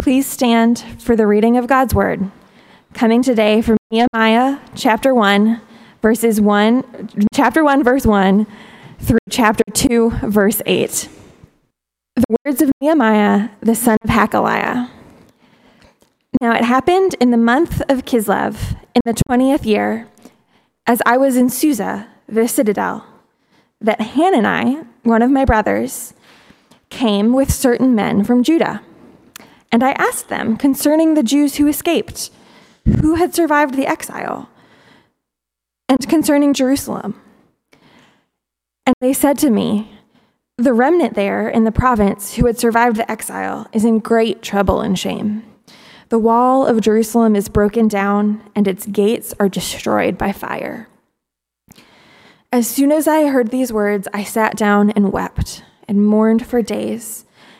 Please stand for the reading of God's word, coming today from Nehemiah chapter 1, verses 1, chapter 1, verse 1 through chapter 2, verse 8. The words of Nehemiah, the son of Hakaliah. Now it happened in the month of Kislev, in the 20th year, as I was in Susa, the citadel, that Hanani, one of my brothers, came with certain men from Judah and I asked them concerning the Jews who escaped, who had survived the exile, and concerning Jerusalem. And they said to me, The remnant there in the province who had survived the exile is in great trouble and shame. The wall of Jerusalem is broken down, and its gates are destroyed by fire. As soon as I heard these words, I sat down and wept and mourned for days.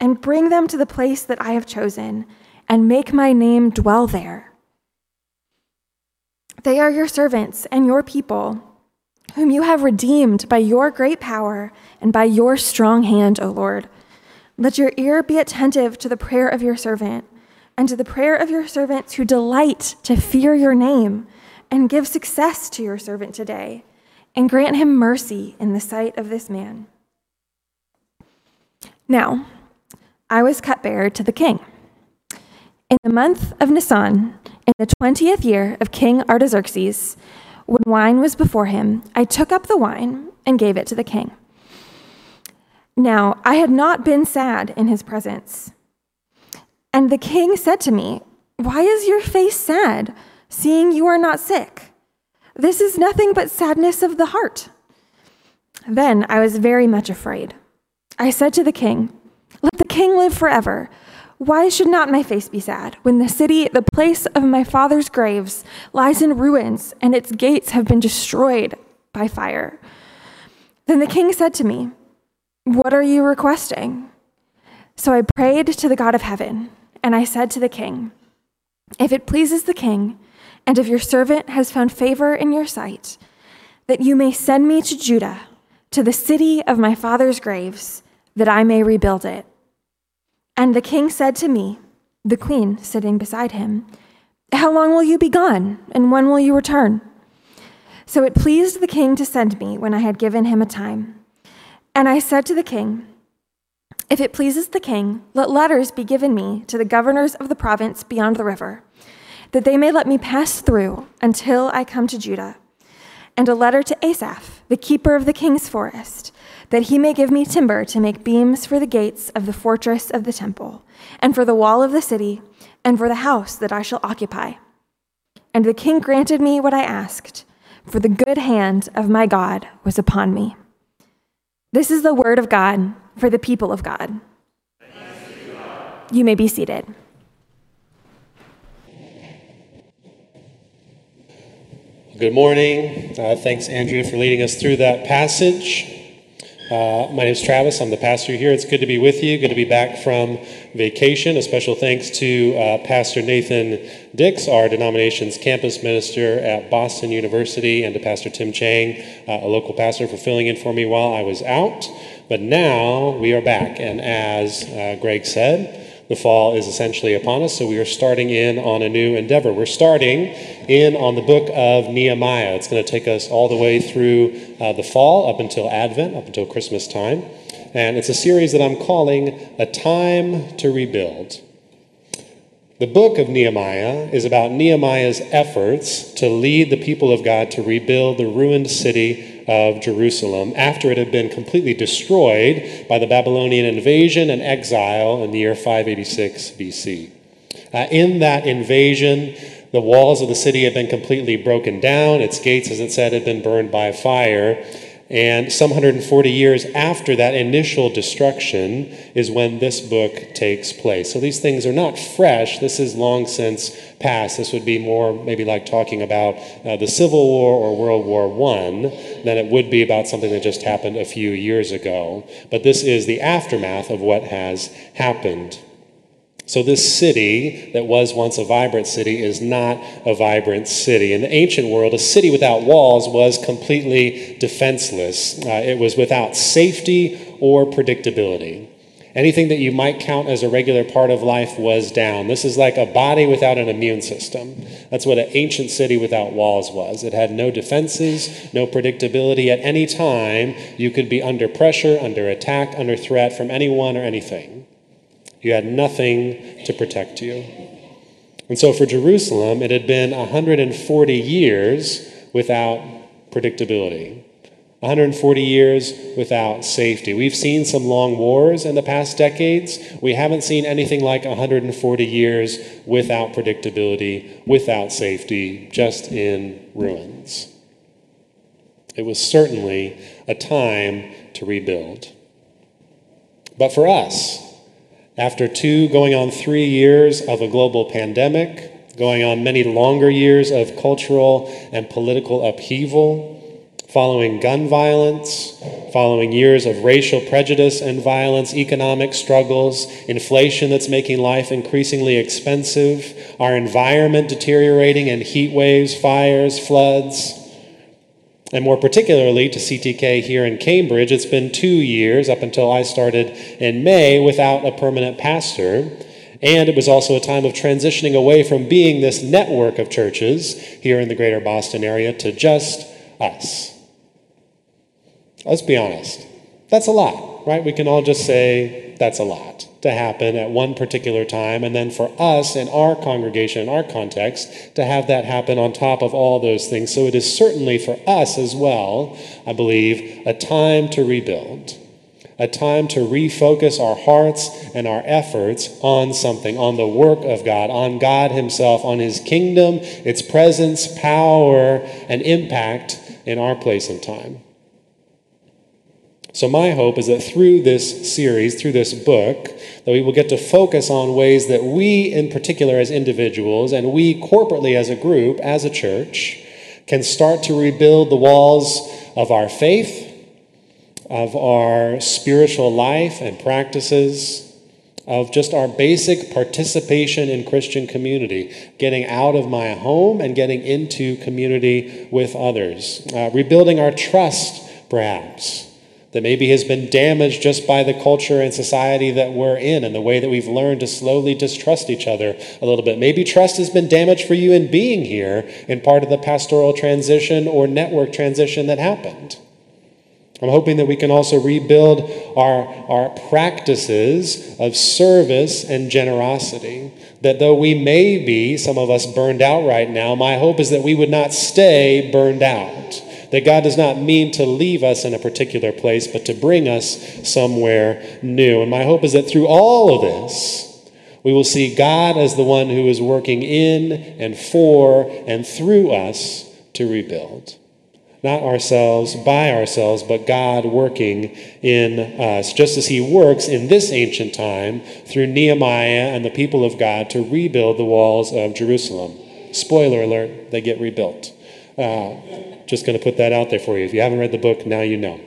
and bring them to the place that I have chosen, and make my name dwell there. They are your servants and your people, whom you have redeemed by your great power and by your strong hand, O Lord. Let your ear be attentive to the prayer of your servant and to the prayer of your servants who delight to fear your name, and give success to your servant today, and grant him mercy in the sight of this man. Now, I was cupbearer to the king. In the month of Nisan, in the twentieth year of King Artaxerxes, when wine was before him, I took up the wine and gave it to the king. Now, I had not been sad in his presence. And the king said to me, Why is your face sad, seeing you are not sick? This is nothing but sadness of the heart. Then I was very much afraid. I said to the king, let the king live forever. Why should not my face be sad when the city, the place of my father's graves, lies in ruins and its gates have been destroyed by fire? Then the king said to me, What are you requesting? So I prayed to the God of heaven, and I said to the king, If it pleases the king, and if your servant has found favor in your sight, that you may send me to Judah, to the city of my father's graves, that I may rebuild it. And the king said to me, the queen sitting beside him, How long will you be gone, and when will you return? So it pleased the king to send me when I had given him a time. And I said to the king, If it pleases the king, let letters be given me to the governors of the province beyond the river, that they may let me pass through until I come to Judah, and a letter to Asaph, the keeper of the king's forest that he may give me timber to make beams for the gates of the fortress of the temple, and for the wall of the city, and for the house that I shall occupy. And the king granted me what I asked, for the good hand of my God was upon me. This is the word of God for the people of God. You may be seated. Good morning. Uh, thanks, Andrea, for leading us through that passage. Uh, my name is Travis. I'm the pastor here. It's good to be with you. Good to be back from vacation. A special thanks to uh, Pastor Nathan Dix, our denomination's campus minister at Boston University, and to Pastor Tim Chang, uh, a local pastor, for filling in for me while I was out. But now we are back. And as uh, Greg said, the fall is essentially upon us, so we are starting in on a new endeavor. We're starting in on the book of Nehemiah. It's going to take us all the way through uh, the fall, up until Advent, up until Christmas time. And it's a series that I'm calling A Time to Rebuild. The book of Nehemiah is about Nehemiah's efforts to lead the people of God to rebuild the ruined city of Jerusalem after it had been completely destroyed by the Babylonian invasion and exile in the year 586 BC. Uh, in that invasion, the walls of the city had been completely broken down. Its gates, as it said, had been burned by fire. And some 140 years after that initial destruction is when this book takes place. So these things are not fresh. This is long since past. This would be more maybe like talking about uh, the Civil War or World War I than it would be about something that just happened a few years ago. But this is the aftermath of what has happened. So, this city that was once a vibrant city is not a vibrant city. In the ancient world, a city without walls was completely defenseless, uh, it was without safety or predictability. Anything that you might count as a regular part of life was down. This is like a body without an immune system. That's what an ancient city without walls was. It had no defenses, no predictability. At any time, you could be under pressure, under attack, under threat from anyone or anything. You had nothing to protect you. And so for Jerusalem, it had been 140 years without predictability. 140 years without safety. We've seen some long wars in the past decades. We haven't seen anything like 140 years without predictability, without safety, just in ruins. It was certainly a time to rebuild. But for us, after two, going on three years of a global pandemic, going on many longer years of cultural and political upheaval, following gun violence, following years of racial prejudice and violence, economic struggles, inflation that's making life increasingly expensive, our environment deteriorating, and heat waves, fires, floods, and more particularly to CTK here in Cambridge, it's been two years up until I started in May without a permanent pastor. And it was also a time of transitioning away from being this network of churches here in the greater Boston area to just us. Let's be honest. That's a lot, right? We can all just say that's a lot to happen at one particular time, and then for us in our congregation, in our context, to have that happen on top of all those things. So it is certainly for us as well, I believe, a time to rebuild, a time to refocus our hearts and our efforts on something, on the work of God, on God Himself, on His kingdom, its presence, power, and impact in our place and time. So, my hope is that through this series, through this book, that we will get to focus on ways that we, in particular as individuals, and we corporately as a group, as a church, can start to rebuild the walls of our faith, of our spiritual life and practices, of just our basic participation in Christian community, getting out of my home and getting into community with others, uh, rebuilding our trust, perhaps that maybe has been damaged just by the culture and society that we're in and the way that we've learned to slowly distrust each other a little bit. Maybe trust has been damaged for you in being here in part of the pastoral transition or network transition that happened. I'm hoping that we can also rebuild our, our practices of service and generosity. That though we may be, some of us, burned out right now, my hope is that we would not stay burned out that God does not mean to leave us in a particular place, but to bring us somewhere new. And my hope is that through all of this, we will see God as the one who is working in and for and through us to rebuild. Not ourselves, by ourselves, but God working in us, just as He works in this ancient time through Nehemiah and the people of God to rebuild the walls of Jerusalem. Spoiler alert, they get rebuilt. Uh, just going to put that out there for you. If you haven't read the book, now you know.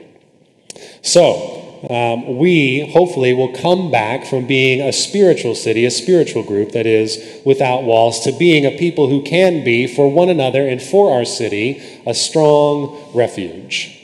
So, um, we hopefully will come back from being a spiritual city, a spiritual group that is without walls, to being a people who can be for one another and for our city a strong refuge.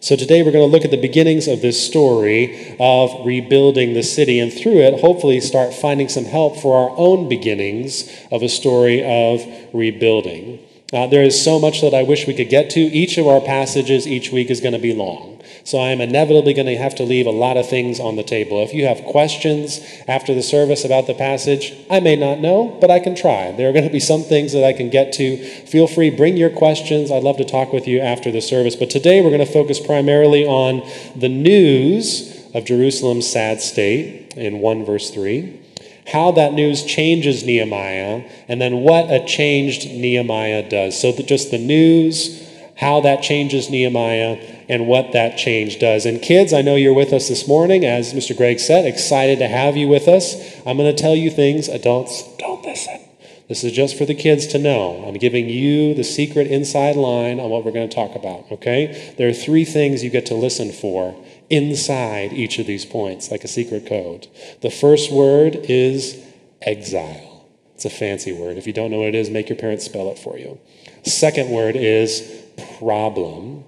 So today we're going to look at the beginnings of this story of rebuilding the city, and through it, hopefully, start finding some help for our own beginnings of a story of rebuilding. Uh, there is so much that I wish we could get to. Each of our passages each week is going to be long. So I am inevitably going to have to leave a lot of things on the table. If you have questions after the service about the passage, I may not know, but I can try. There are going to be some things that I can get to. Feel free, bring your questions. I'd love to talk with you after the service. But today we're going to focus primarily on the news of Jerusalem's sad state in 1 verse 3 how that news changes Nehemiah, and then what a changed Nehemiah does. So, just the news, how that changes Nehemiah, and what that change does. And, kids, I know you're with us this morning. As Mr. Greg said, excited to have you with us. I'm going to tell you things. Adults, don't listen. This is just for the kids to know. I'm giving you the secret inside line on what we're going to talk about, okay? There are three things you get to listen for inside each of these points, like a secret code. The first word is exile. It's a fancy word. If you don't know what it is, make your parents spell it for you. Second word is problem.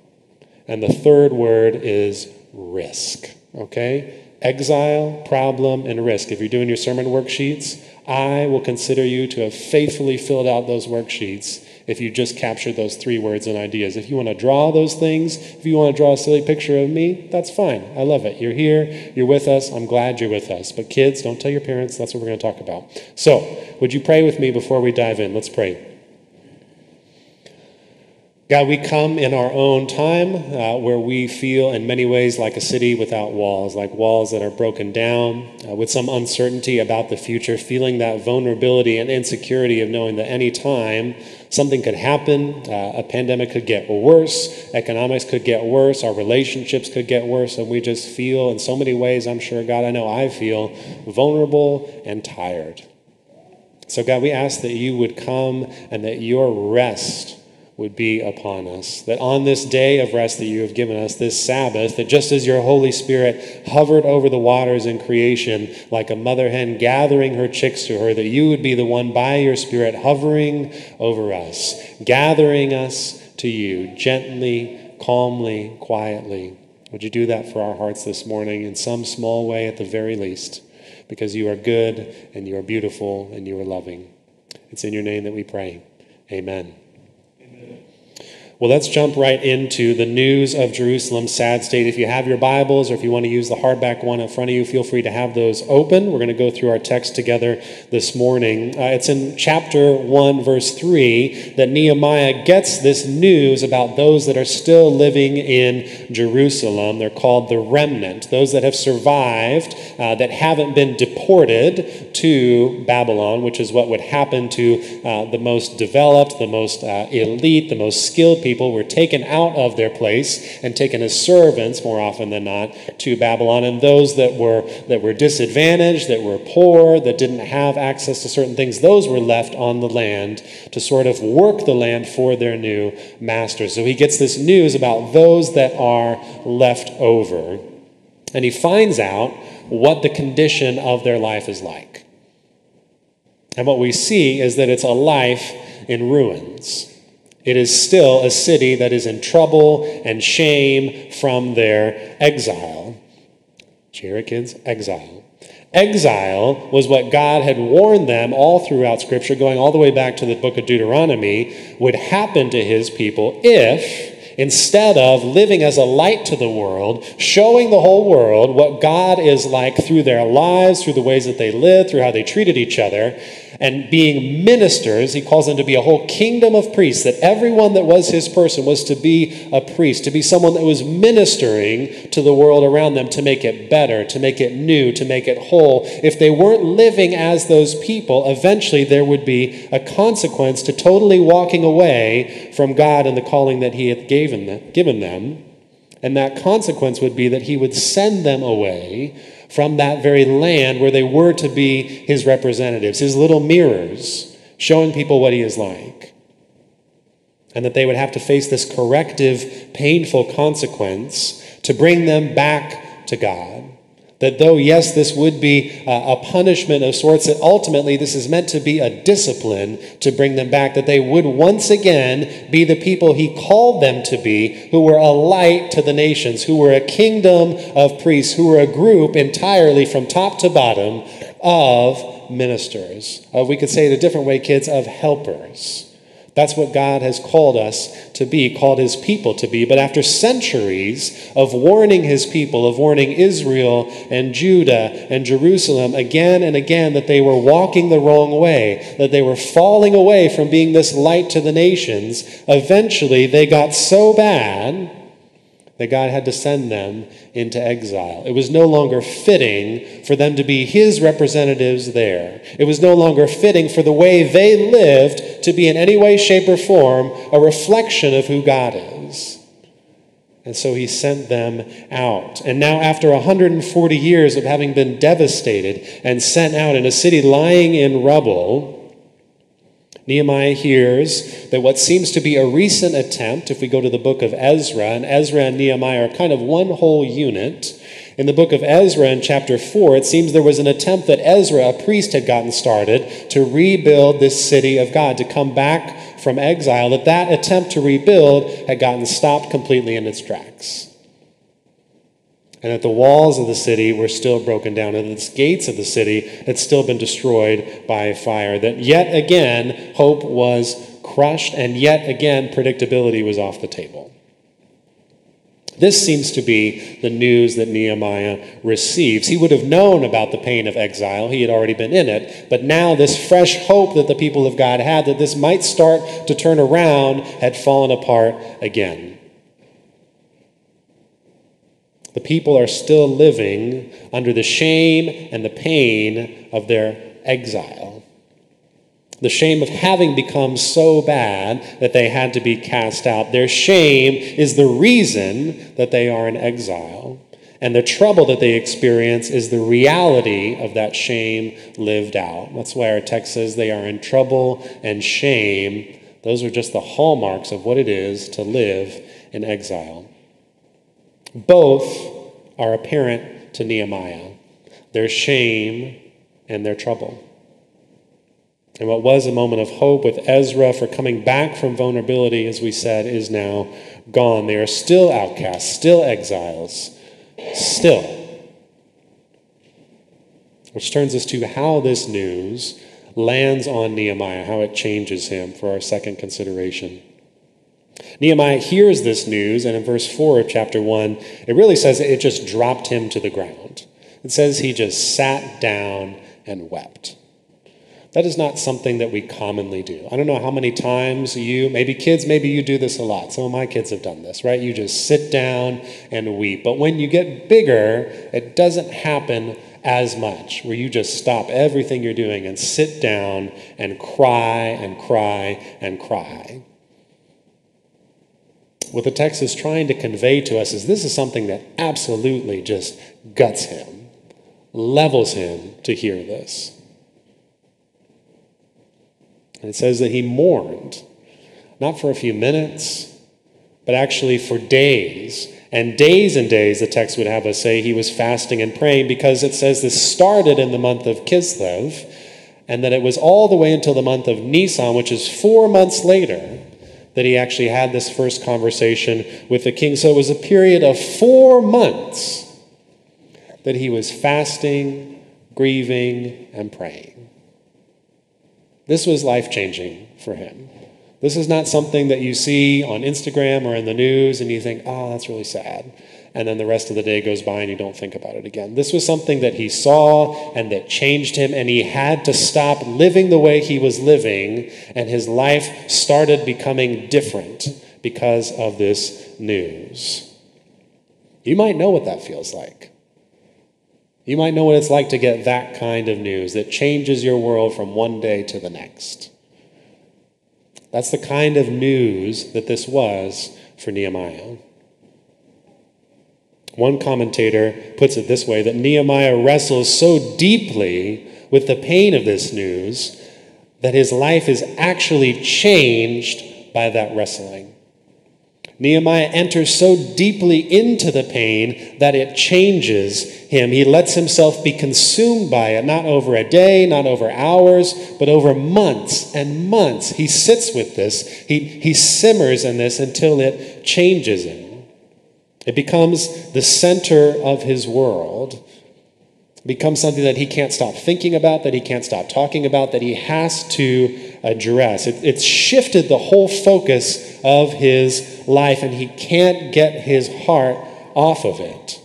And the third word is risk. Okay? Exile, problem, and risk. If you're doing your sermon worksheets, I will consider you to have faithfully filled out those worksheets if you just capture those three words and ideas. If you want to draw those things, if you want to draw a silly picture of me, that's fine. I love it. You're here, you're with us. I'm glad you're with us. But kids, don't tell your parents. That's what we're going to talk about. So, would you pray with me before we dive in? Let's pray. God, we come in our own time uh, where we feel in many ways like a city without walls, like walls that are broken down, uh, with some uncertainty about the future, feeling that vulnerability and insecurity of knowing that any time something could happen, uh, a pandemic could get worse, economics could get worse, our relationships could get worse, and we just feel in so many ways, I'm sure, God, I know I feel vulnerable and tired. So, God, we ask that you would come and that your rest would be upon us. That on this day of rest that you have given us, this Sabbath, that just as your Holy Spirit hovered over the waters in creation like a mother hen gathering her chicks to her, that you would be the one by your Spirit hovering over us, gathering us to you gently, calmly, quietly. Would you do that for our hearts this morning in some small way at the very least? Because you are good and you are beautiful and you are loving. It's in your name that we pray. Amen. Well, let's jump right into the news of Jerusalem's sad state. If you have your Bibles or if you want to use the hardback one in front of you, feel free to have those open. We're going to go through our text together this morning. Uh, it's in chapter 1, verse 3, that Nehemiah gets this news about those that are still living in Jerusalem. They're called the remnant, those that have survived, uh, that haven't been deported to Babylon, which is what would happen to uh, the most developed, the most uh, elite, the most skilled people were taken out of their place and taken as servants more often than not to Babylon. And those that were that were disadvantaged, that were poor, that didn't have access to certain things, those were left on the land to sort of work the land for their new masters. So he gets this news about those that are left over. And he finds out what the condition of their life is like. And what we see is that it's a life in ruins. It is still a city that is in trouble and shame from their exile. Kids, exile. Exile was what God had warned them all throughout Scripture, going all the way back to the book of Deuteronomy, would happen to his people if, instead of living as a light to the world, showing the whole world what God is like through their lives, through the ways that they lived, through how they treated each other, and being ministers, he calls them to be a whole kingdom of priests, that everyone that was his person was to be a priest, to be someone that was ministering to the world around them to make it better, to make it new, to make it whole. If they weren't living as those people, eventually there would be a consequence to totally walking away from God and the calling that he had given them. And that consequence would be that he would send them away from that very land where they were to be his representatives, his little mirrors, showing people what he is like. And that they would have to face this corrective, painful consequence to bring them back to God. That though, yes, this would be uh, a punishment of sorts, that ultimately this is meant to be a discipline to bring them back, that they would once again be the people he called them to be, who were a light to the nations, who were a kingdom of priests, who were a group entirely from top to bottom of ministers. Of, we could say it a different way, kids, of helpers That's what God has called us to be, called his people to be. But after centuries of warning his people, of warning Israel and Judah and Jerusalem again and again that they were walking the wrong way, that they were falling away from being this light to the nations, eventually they got so bad that God had to send them into exile. It was no longer fitting for them to be his representatives there. It was no longer fitting for the way they lived to be in any way, shape, or form a reflection of who God is. And so he sent them out. And now, after 140 years of having been devastated and sent out in a city lying in rubble, Nehemiah hears that what seems to be a recent attempt, if we go to the book of Ezra, and Ezra and Nehemiah are kind of one whole unit. In the book of Ezra, in chapter 4, it seems there was an attempt that Ezra, a priest, had gotten started to rebuild this city of God, to come back from exile, that that attempt to rebuild had gotten stopped completely in its tracks and that the walls of the city were still broken down, and that the gates of the city had still been destroyed by fire. That yet again, hope was crushed, and yet again, predictability was off the table. This seems to be the news that Nehemiah receives. He would have known about the pain of exile, he had already been in it, but now this fresh hope that the people of God had that this might start to turn around had fallen apart again. The people are still living under the shame and the pain of their exile. The shame of having become so bad that they had to be cast out. Their shame is the reason that they are in exile. And the trouble that they experience is the reality of that shame lived out. That's why our text says they are in trouble and shame. Those are just the hallmarks of what it is to live in exile. Both are apparent to Nehemiah their shame and their trouble. And what was a moment of hope with Ezra for coming back from vulnerability, as we said, is now gone. They are still outcasts, still exiles, still. Which turns us to how this news lands on Nehemiah, how it changes him for our second consideration. Nehemiah hears this news, and in verse 4 of chapter 1, it really says it just dropped him to the ground. It says he just sat down and wept. That is not something that we commonly do. I don't know how many times you, maybe kids, maybe you do this a lot. Some of my kids have done this, right? You just sit down and weep. But when you get bigger, it doesn't happen as much, where you just stop everything you're doing and sit down and cry and cry and cry. What the text is trying to convey to us is this is something that absolutely just guts him, levels him to hear this. And it says that he mourned, not for a few minutes, but actually for days. And days and days, the text would have us say he was fasting and praying because it says this started in the month of Kislev and that it was all the way until the month of Nisan, which is four months later, that he actually had this first conversation with the king. So it was a period of four months that he was fasting, grieving, and praying. This was life changing for him. This is not something that you see on Instagram or in the news and you think, oh, that's really sad and then the rest of the day goes by and you don't think about it again. This was something that he saw and that changed him, and he had to stop living the way he was living, and his life started becoming different because of this news. You might know what that feels like. You might know what it's like to get that kind of news that changes your world from one day to the next. That's the kind of news that this was for Nehemiah. One commentator puts it this way that Nehemiah wrestles so deeply with the pain of this news that his life is actually changed by that wrestling. Nehemiah enters so deeply into the pain that it changes him. He lets himself be consumed by it, not over a day, not over hours, but over months and months. He sits with this, he, he simmers in this until it changes him. It becomes the center of his world. becomes something that he can't stop thinking about, that he can't stop talking about, that he has to address. It, it's shifted the whole focus of his life, and he can't get his heart off of it.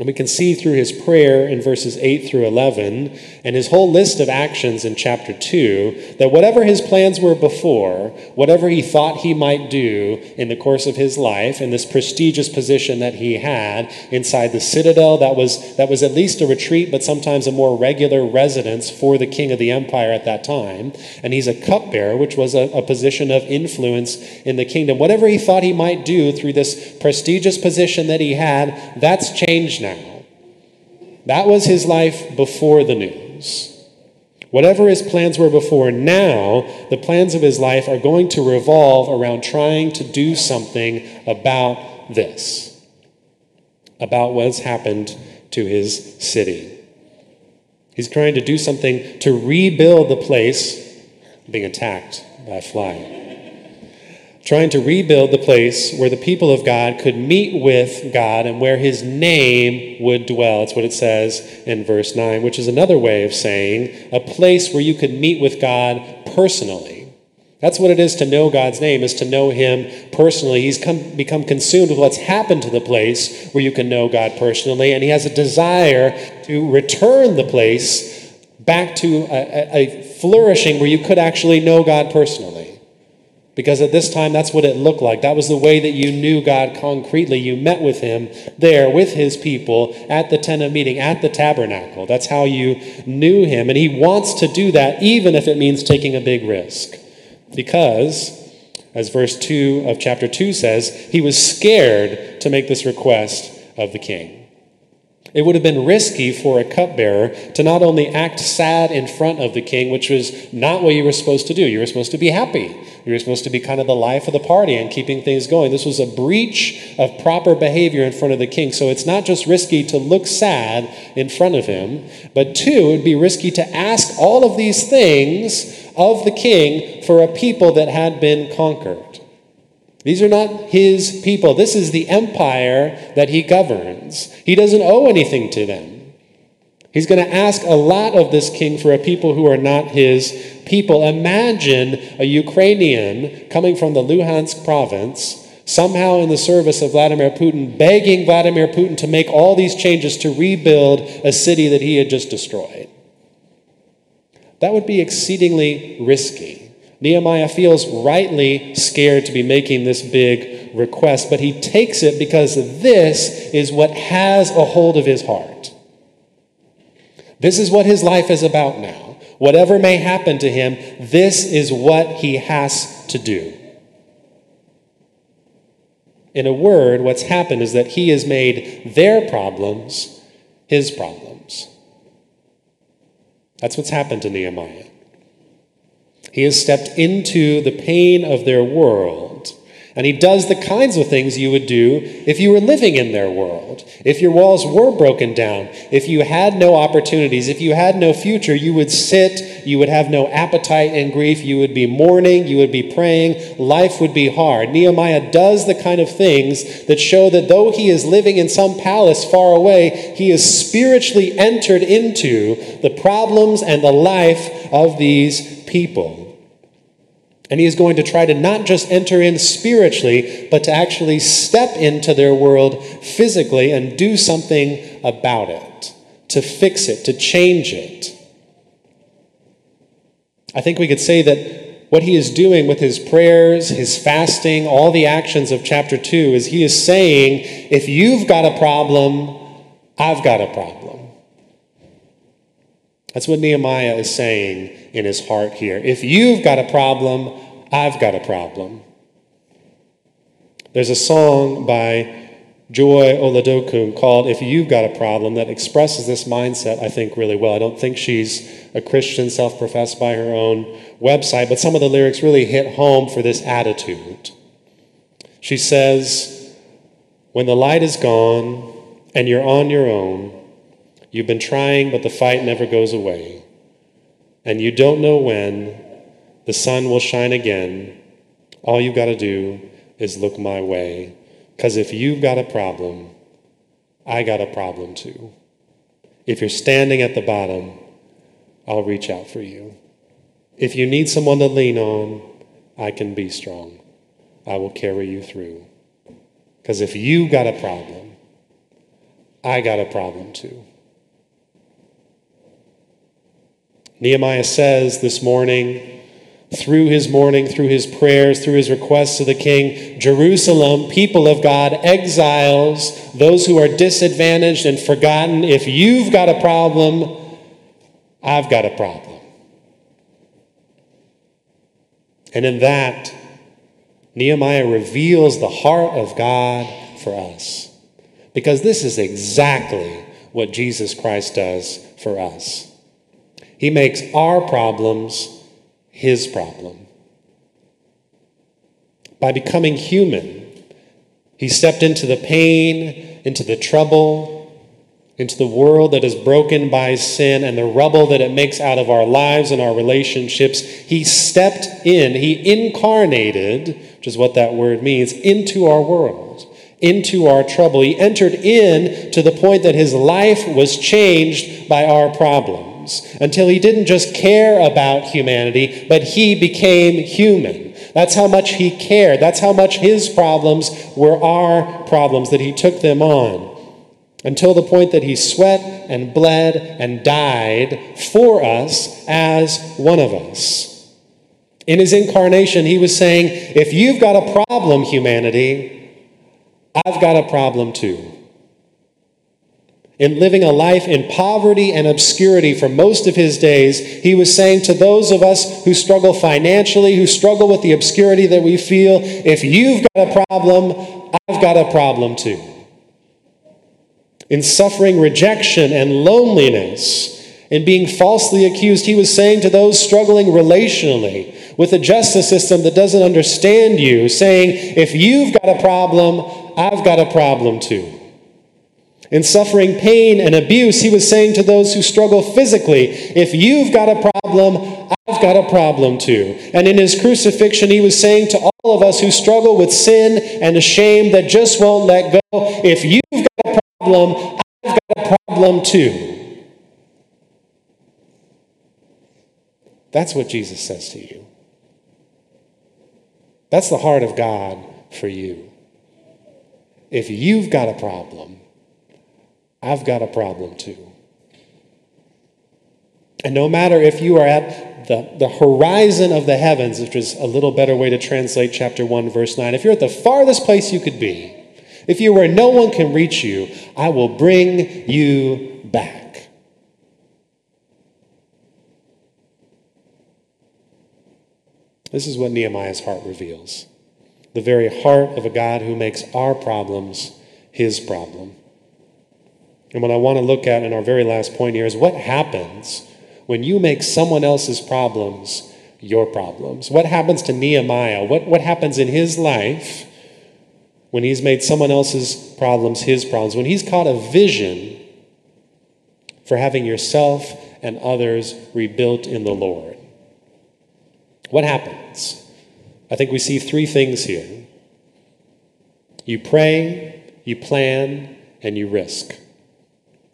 And we can see through his prayer in verses 8 through 11 and his whole list of actions in chapter 2 that whatever his plans were before, whatever he thought he might do in the course of his life, in this prestigious position that he had inside the citadel that was, that was at least a retreat, but sometimes a more regular residence for the king of the empire at that time. And he's a cupbearer, which was a, a position of influence in the kingdom. Whatever he thought he might do through this prestigious position that he had, that's changed now. That was his life before the news. Whatever his plans were before, now the plans of his life are going to revolve around trying to do something about this, about what's happened to his city. He's trying to do something to rebuild the place being attacked by a fly trying to rebuild the place where the people of God could meet with God and where his name would dwell. That's what it says in verse 9, which is another way of saying a place where you could meet with God personally. That's what it is to know God's name, is to know Him personally. He's come, become consumed with what's happened to the place where you can know God personally, and He has a desire to return the place back to a, a flourishing where you could actually know God personally. Because at this time, that's what it looked like. That was the way that you knew God concretely. You met with Him there with His people at the tent of meeting, at the tabernacle. That's how you knew Him. And He wants to do that, even if it means taking a big risk. Because, as verse 2 of chapter 2 says, He was scared to make this request of the king. It would have been risky for a cupbearer to not only act sad in front of the king, which was not what you were supposed to do. You were supposed to be happy. You were supposed to be kind of the life of the party and keeping things going. This was a breach of proper behavior in front of the king. So it's not just risky to look sad in front of him, but two, it would be risky to ask all of these things of the king for a people that had been conquered. These are not his people. This is the empire that he governs. He doesn't owe anything to them. He's going to ask a lot of this king for a people who are not his people. Imagine a Ukrainian coming from the Luhansk province, somehow in the service of Vladimir Putin, begging Vladimir Putin to make all these changes to rebuild a city that he had just destroyed. That would be exceedingly risky. Nehemiah feels rightly scared to be making this big request, but he takes it because this is what has a hold of his heart. This is what his life is about now. Whatever may happen to him, this is what he has to do. In a word, what's happened is that he has made their problems his problems. That's what's happened to Nehemiah. He has stepped into the pain of their world. And he does the kinds of things you would do if you were living in their world. If your walls were broken down, if you had no opportunities, if you had no future, you would sit, you would have no appetite and grief, you would be mourning, you would be praying, life would be hard. Nehemiah does the kind of things that show that though he is living in some palace far away, he is spiritually entered into the problems and the life of these people. And he is going to try to not just enter in spiritually, but to actually step into their world physically and do something about it, to fix it, to change it. I think we could say that what he is doing with his prayers, his fasting, all the actions of chapter 2 is he is saying, if you've got a problem, I've got a problem. That's what Nehemiah is saying in his heart here. If you've got a problem, I've got a problem. There's a song by Joy Oladokun called If You've Got a Problem that expresses this mindset, I think, really well. I don't think she's a Christian, self professed by her own website, but some of the lyrics really hit home for this attitude. She says, When the light is gone and you're on your own, You've been trying, but the fight never goes away. And you don't know when the sun will shine again. All you've got to do is look my way. Because if you've got a problem, I got a problem too. If you're standing at the bottom, I'll reach out for you. If you need someone to lean on, I can be strong. I will carry you through. Because if you got a problem, I got a problem too. Nehemiah says this morning, through his mourning, through his prayers, through his requests to the king, Jerusalem, people of God, exiles, those who are disadvantaged and forgotten, if you've got a problem, I've got a problem. And in that, Nehemiah reveals the heart of God for us. Because this is exactly what Jesus Christ does for us. He makes our problems his problem. By becoming human, he stepped into the pain, into the trouble, into the world that is broken by sin and the rubble that it makes out of our lives and our relationships. He stepped in, he incarnated, which is what that word means, into our world, into our trouble. He entered in to the point that his life was changed by our problem until he didn't just care about humanity, but he became human. That's how much he cared. That's how much his problems were our problems, that he took them on. Until the point that he sweat and bled and died for us as one of us. In his incarnation, he was saying, if you've got a problem, humanity, I've got a problem too in living a life in poverty and obscurity for most of his days, he was saying to those of us who struggle financially, who struggle with the obscurity that we feel, if you've got a problem, I've got a problem too. In suffering rejection and loneliness, in being falsely accused, he was saying to those struggling relationally with a justice system that doesn't understand you, saying, if you've got a problem, I've got a problem too. In suffering pain and abuse, he was saying to those who struggle physically, if you've got a problem, I've got a problem too. And in his crucifixion, he was saying to all of us who struggle with sin and a shame that just won't let go, if you've got a problem, I've got a problem too. That's what Jesus says to you. That's the heart of God for you. If you've got a problem, I've got a problem too. And no matter if you are at the, the horizon of the heavens, which is a little better way to translate chapter 1, verse 9, if you're at the farthest place you could be, if you're where no one can reach you, I will bring you back. This is what Nehemiah's heart reveals the very heart of a God who makes our problems his problem. And what I want to look at in our very last point here is what happens when you make someone else's problems your problems? What happens to Nehemiah? What, what happens in his life when he's made someone else's problems his problems? When he's caught a vision for having yourself and others rebuilt in the Lord? What happens? I think we see three things here you pray, you plan, and you risk.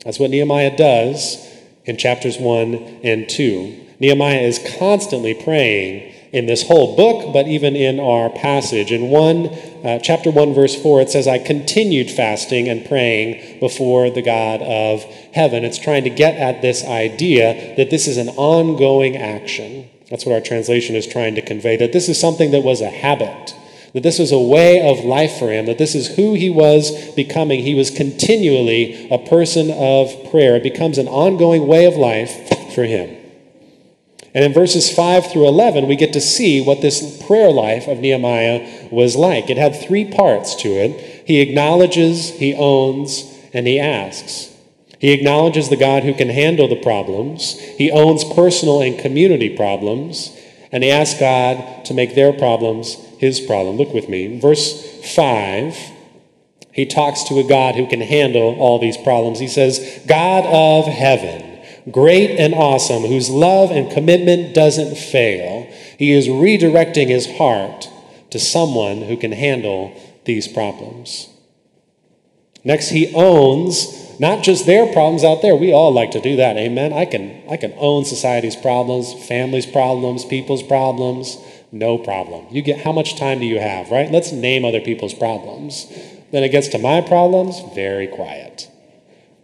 That's what Nehemiah does in chapters 1 and 2. Nehemiah is constantly praying in this whole book, but even in our passage. In 1, uh, chapter 1, verse 4, it says, I continued fasting and praying before the God of heaven. It's trying to get at this idea that this is an ongoing action. That's what our translation is trying to convey, that this is something that was a habit that this was a way of life for him, that this is who he was becoming. He was continually a person of prayer. It becomes an ongoing way of life for him. And in verses 5 through 11, we get to see what this prayer life of Nehemiah was like. It had three parts to it he acknowledges, he owns, and he asks. He acknowledges the God who can handle the problems, he owns personal and community problems, and he asks God to make their problems his problem. Look with me. Verse 5, he talks to a God who can handle all these problems. He says, God of heaven, great and awesome, whose love and commitment doesn't fail. He is redirecting his heart to someone who can handle these problems. Next, he owns not just their problems out there. We all like to do that. Amen. I can I can own society's problems, family's problems, people's problems. No problem. You get how much time do you have, right? Let's name other people's problems. Then it gets to my problems, very quiet.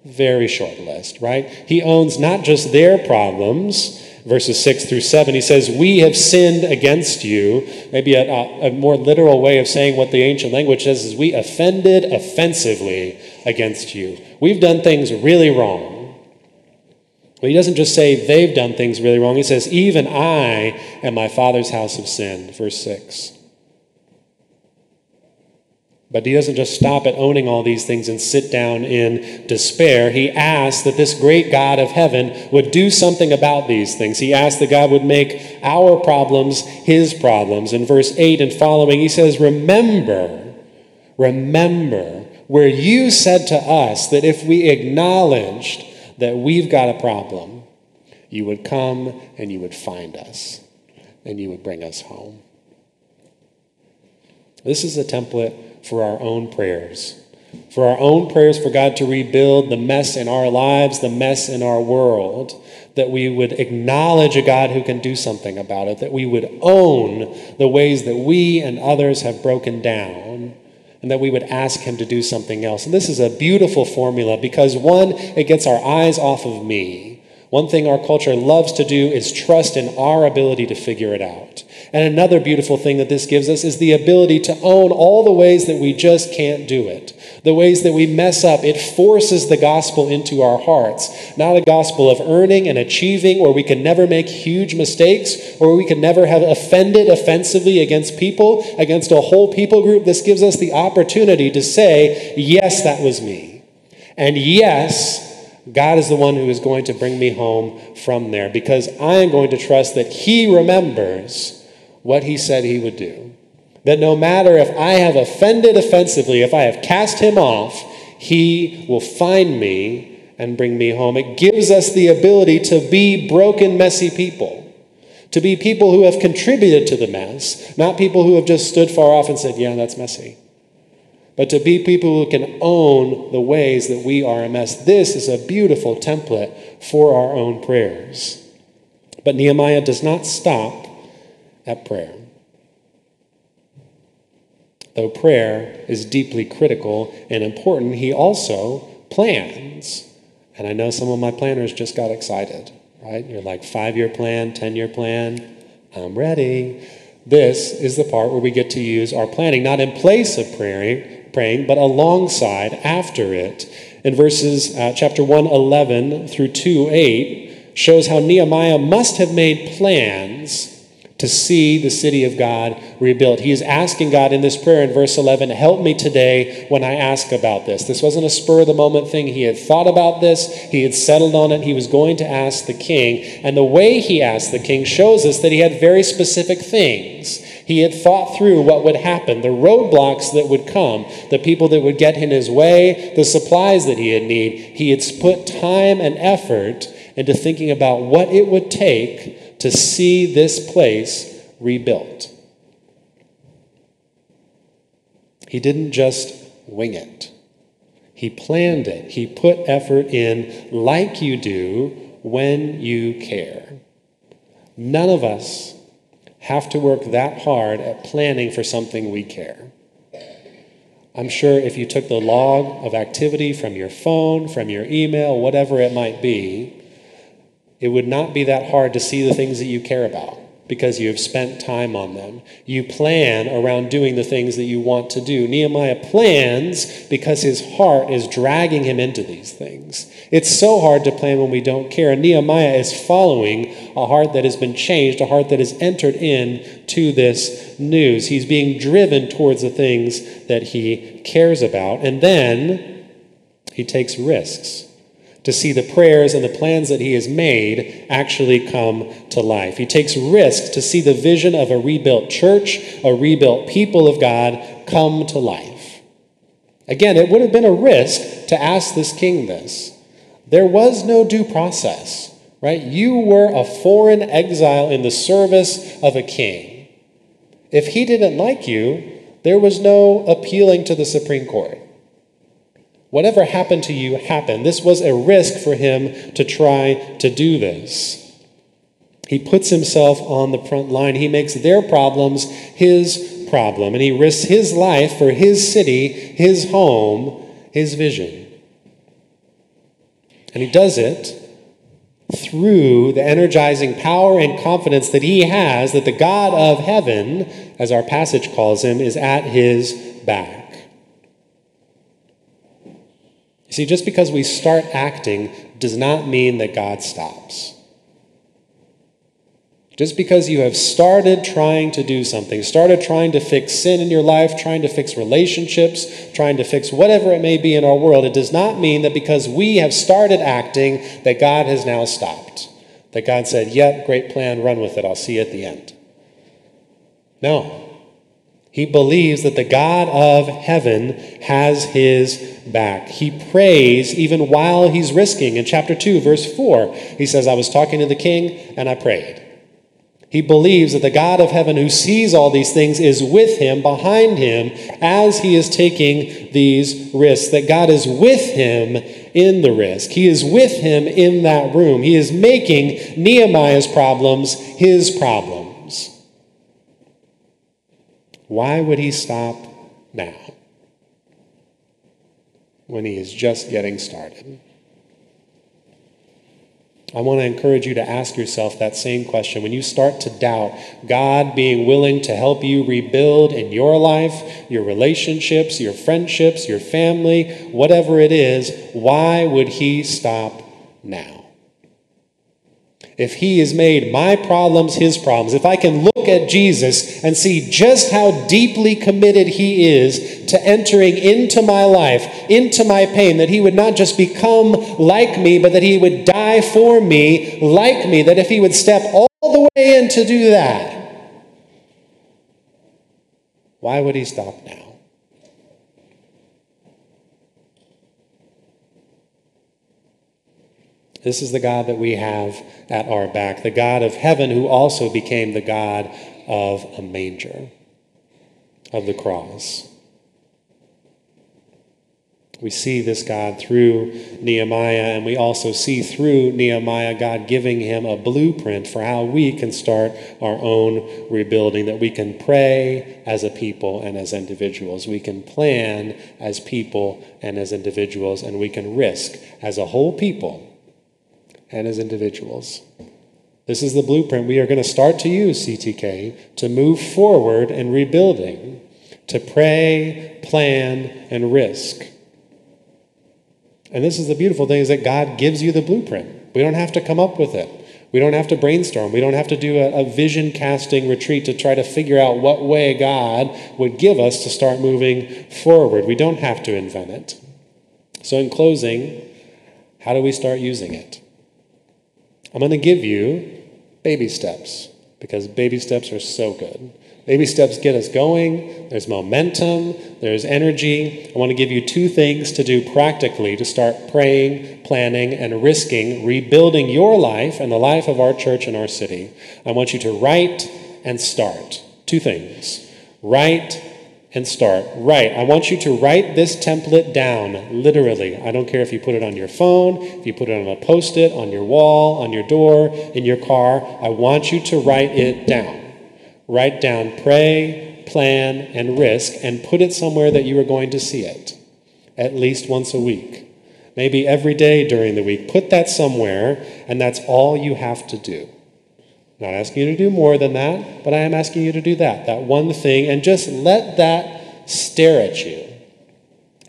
Very short list, right? He owns not just their problems, verses 6 through 7. He says, We have sinned against you. Maybe a, a, more literal way of saying what the ancient language says is, We offended offensively against you. We've done things really wrong. But he doesn't just say they've done things really wrong. He says, Even I and my father's house have sinned. Verse 6. But he doesn't just stop at owning all these things and sit down in despair. He asks that this great God of heaven would do something about these things. He asks that God would make our problems his problems. In verse 8 and following, he says, Remember, remember where you said to us that if we acknowledged that we've got a problem, you would come and you would find us and you would bring us home. This is a template for our own prayers. For our own prayers for God to rebuild the mess in our lives, the mess in our world, that we would acknowledge a God who can do something about it, that we would own the ways that we and others have broken down, and that we would ask Him to do something else. And this is a beautiful formula because, one, it gets our eyes off of me. One thing our culture loves to do is trust in our ability to figure it out. And another beautiful thing that this gives us is the ability to own all the ways that we just can't do it. The ways that we mess up. It forces the gospel into our hearts. Not a gospel of earning and achieving where we can never make huge mistakes or we can never have offended offensively against people, against a whole people group. This gives us the opportunity to say, yes, that was me. And yes, God is the one who is going to bring me home from there because I am going to trust that He remembers what he said he would do. That no matter if I have offended offensively, if I have cast him off, he will find me and bring me home. It gives us the ability to be broken, messy people, to be people who have contributed to the mess, not people who have just stood far off and said, Yeah, that's messy. But to be people who can own the ways that we are a mess. This is a beautiful template for our own prayers. But Nehemiah does not stop at prayer. Though prayer is deeply critical and important, he also plans. And I know some of my planners just got excited, right? You're like, five year plan, 10 year plan, I'm ready. This is the part where we get to use our planning, not in place of praying, praying but alongside, after it. In verses uh, chapter 1, 11 through 2, 8, shows how Nehemiah must have made plans to see the city of God rebuilt. He is asking God in this prayer in verse 11, Help me today when I ask about this. This wasn't a spur of the moment thing. He had thought about this, he had settled on it. He was going to ask the king. And the way he asked the king shows us that he had very specific things. He had thought through what would happen, the roadblocks that would come, the people that would get in his way, the supplies that he would need. He had put time and effort into thinking about what it would take to see this place rebuilt. He didn't just wing it, he planned it. He put effort in like you do when you care. None of us have to work that hard at planning for something we care. I'm sure if you took the log of activity from your phone, from your email, whatever it might be, it would not be that hard to see the things that you care about because you have spent time on them. You plan around doing the things that you want to do. Nehemiah plans because his heart is dragging him into these things. It's so hard to plan when we don't care. And Nehemiah is following a heart that has been changed, a heart that has entered in to this news. He's being driven towards the things that he cares about. And then he takes risks to see the prayers and the plans that he has made actually come to life. He takes risks to see the vision of a rebuilt church, a rebuilt people of God come to life. Again, it would have been a risk to ask this king this. There was no due process, right? You were a foreign exile in the service of a king. If he didn't like you, there was no appealing to the Supreme Court. Whatever happened to you happened. This was a risk for him to try to do this. He puts himself on the front line. He makes their problems his problem, and he risks his life for his city, his home, his vision. And he does it through the energizing power and confidence that he has that the God of heaven, as our passage calls him, is at his back. You see, just because we start acting does not mean that God stops. Just because you have started trying to do something, started trying to fix sin in your life, trying to fix relationships, trying to fix whatever it may be in our world, it does not mean that because we have started acting that God has now stopped. That God said, Yep, great plan, run with it, I'll see you at the end. No. He believes that the God of heaven has his back. He prays even while he's risking. In chapter 2, verse 4, he says, I was talking to the king and I prayed. He believes that the God of heaven who sees all these things is with him, behind him, as he is taking these risks, that God is with him in the risk. He is with him in that room. He is making Nehemiah's problems his problems. Why would he stop now when he is just getting started? I want to encourage you to ask yourself that same question. When you start to doubt God being willing to help you rebuild in your life, your relationships, your friendships, your family, whatever it is, why would He stop now? if he has made my problems his problems, if I can look at Jesus and see just how deeply committed he is to entering into my life, into my pain, that he would not just become like me, but that he would die for me like me, that if he would step all the way in to do that, why would he stop now? This is the God that we have at our back, the God of heaven who also became the God of a manger, of the cross. We see this God through Nehemiah, and we also see through Nehemiah God giving him a blueprint for how we can start our own rebuilding, that we can pray as a people and as individuals. We can plan as people and as individuals, and we can risk as a whole people and as individuals. This is the blueprint we are going to start to use, CTK, to move forward in rebuilding, to pray, plan, and risk. And this is the beautiful thing is that God gives you the blueprint. We don't have to come up with it. We don't have to brainstorm. We don't have to do a, a, vision casting retreat to try to figure out what way God would give us to start moving forward. We don't have to invent it. So, in closing, how do we start using it? I'm going to give you baby steps because baby steps are so good. Baby steps get us going. There's momentum, there's energy. I want to give you two things to do practically to start praying, planning, and risking rebuilding your life and the life of our church and our city. I want you to write and start. Two things write and start. Write. I want you to write this template down, literally. I don't care if you put it on your phone, if you put it on a post it, on your wall, on your door, in your car. I want you to write it down. Write down pray, plan, and risk, and put it somewhere that you are going to see it at least once a week. Maybe every day during the week. Put that somewhere, and that's all you have to do. Not asking you to do more than that, but I am asking you to do that, that one thing, and just let that stare at you.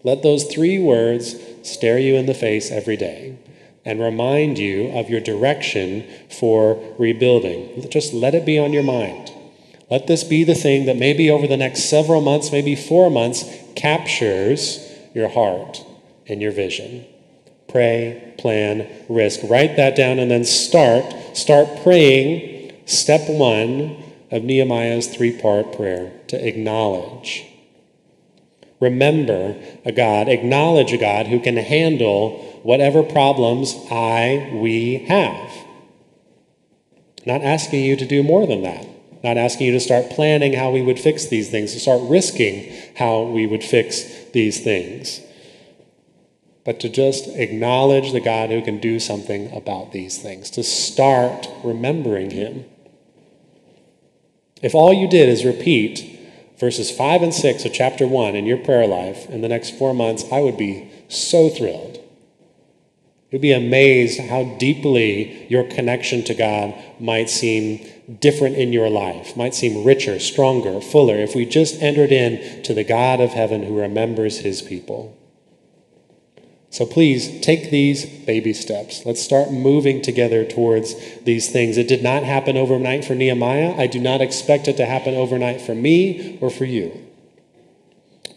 Let those three words stare you in the face every day and remind you of your direction for rebuilding. Just let it be on your mind. Let this be the thing that maybe over the next several months, maybe four months, captures your heart and your vision. Pray, plan, risk. Write that down and then start. Start praying step one of Nehemiah's three part prayer to acknowledge. Remember a God, acknowledge a God who can handle whatever problems I, we have. Not asking you to do more than that. Not asking you to start planning how we would fix these things, to start risking how we would fix these things. but to just acknowledge the God who can do something about these things, to start remembering Him. If all you did is repeat verses 5 and 6 of chapter 1 in your prayer life in the next four months, I would be so thrilled. You'd be amazed how deeply your connection to God might seem different in your life, might seem richer, stronger, fuller, if we just entered in to the God of heaven who remembers his people. So please take these baby steps. Let's start moving together towards these things. It did not happen overnight for Nehemiah. I do not expect it to happen overnight for me or for you.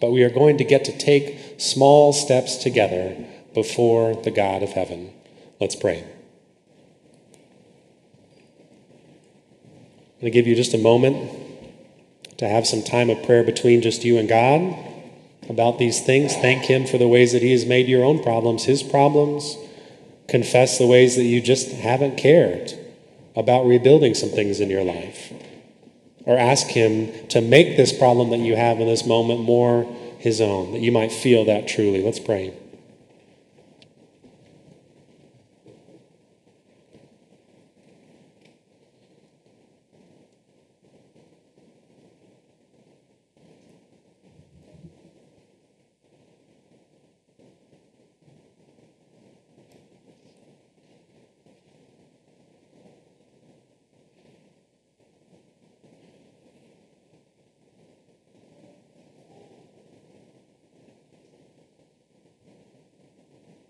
But we are going to get to take small steps together before the God of heaven. Let's pray. I'm going to give you just a moment to have some time of prayer between just you and God about these things. Thank Him for the ways that He has made your own problems His problems. Confess the ways that you just haven't cared about rebuilding some things in your life. Or ask Him to make this problem that you have in this moment more His own, that you might feel that truly. Let's pray.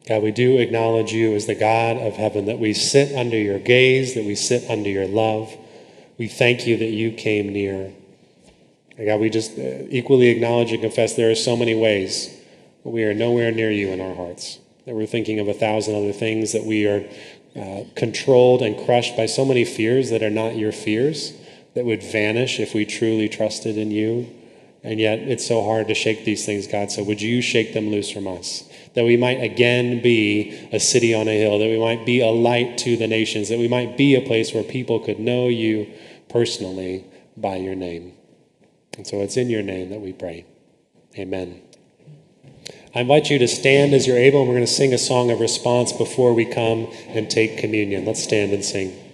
God, we do acknowledge you as the God of heaven, that we sit under your gaze, that we sit under your love. We thank you that you came near. God, we just uh, equally acknowledge and confess there are so many ways but we are nowhere near you in our hearts, that we're thinking of a thousand other things, that we are uh, controlled and crushed by so many fears that are not your fears, that would vanish if we truly trusted in you. And yet it's so hard to shake these things, God. So would you shake them loose from us? That we might again be a city on a hill, that we might be a light to the nations, that we might be a place where people could know you personally by your name. And so it's in your name that we pray. Amen. I invite you to stand as you're able, and we're going to sing a song of response before we come and take communion. Let's stand and sing.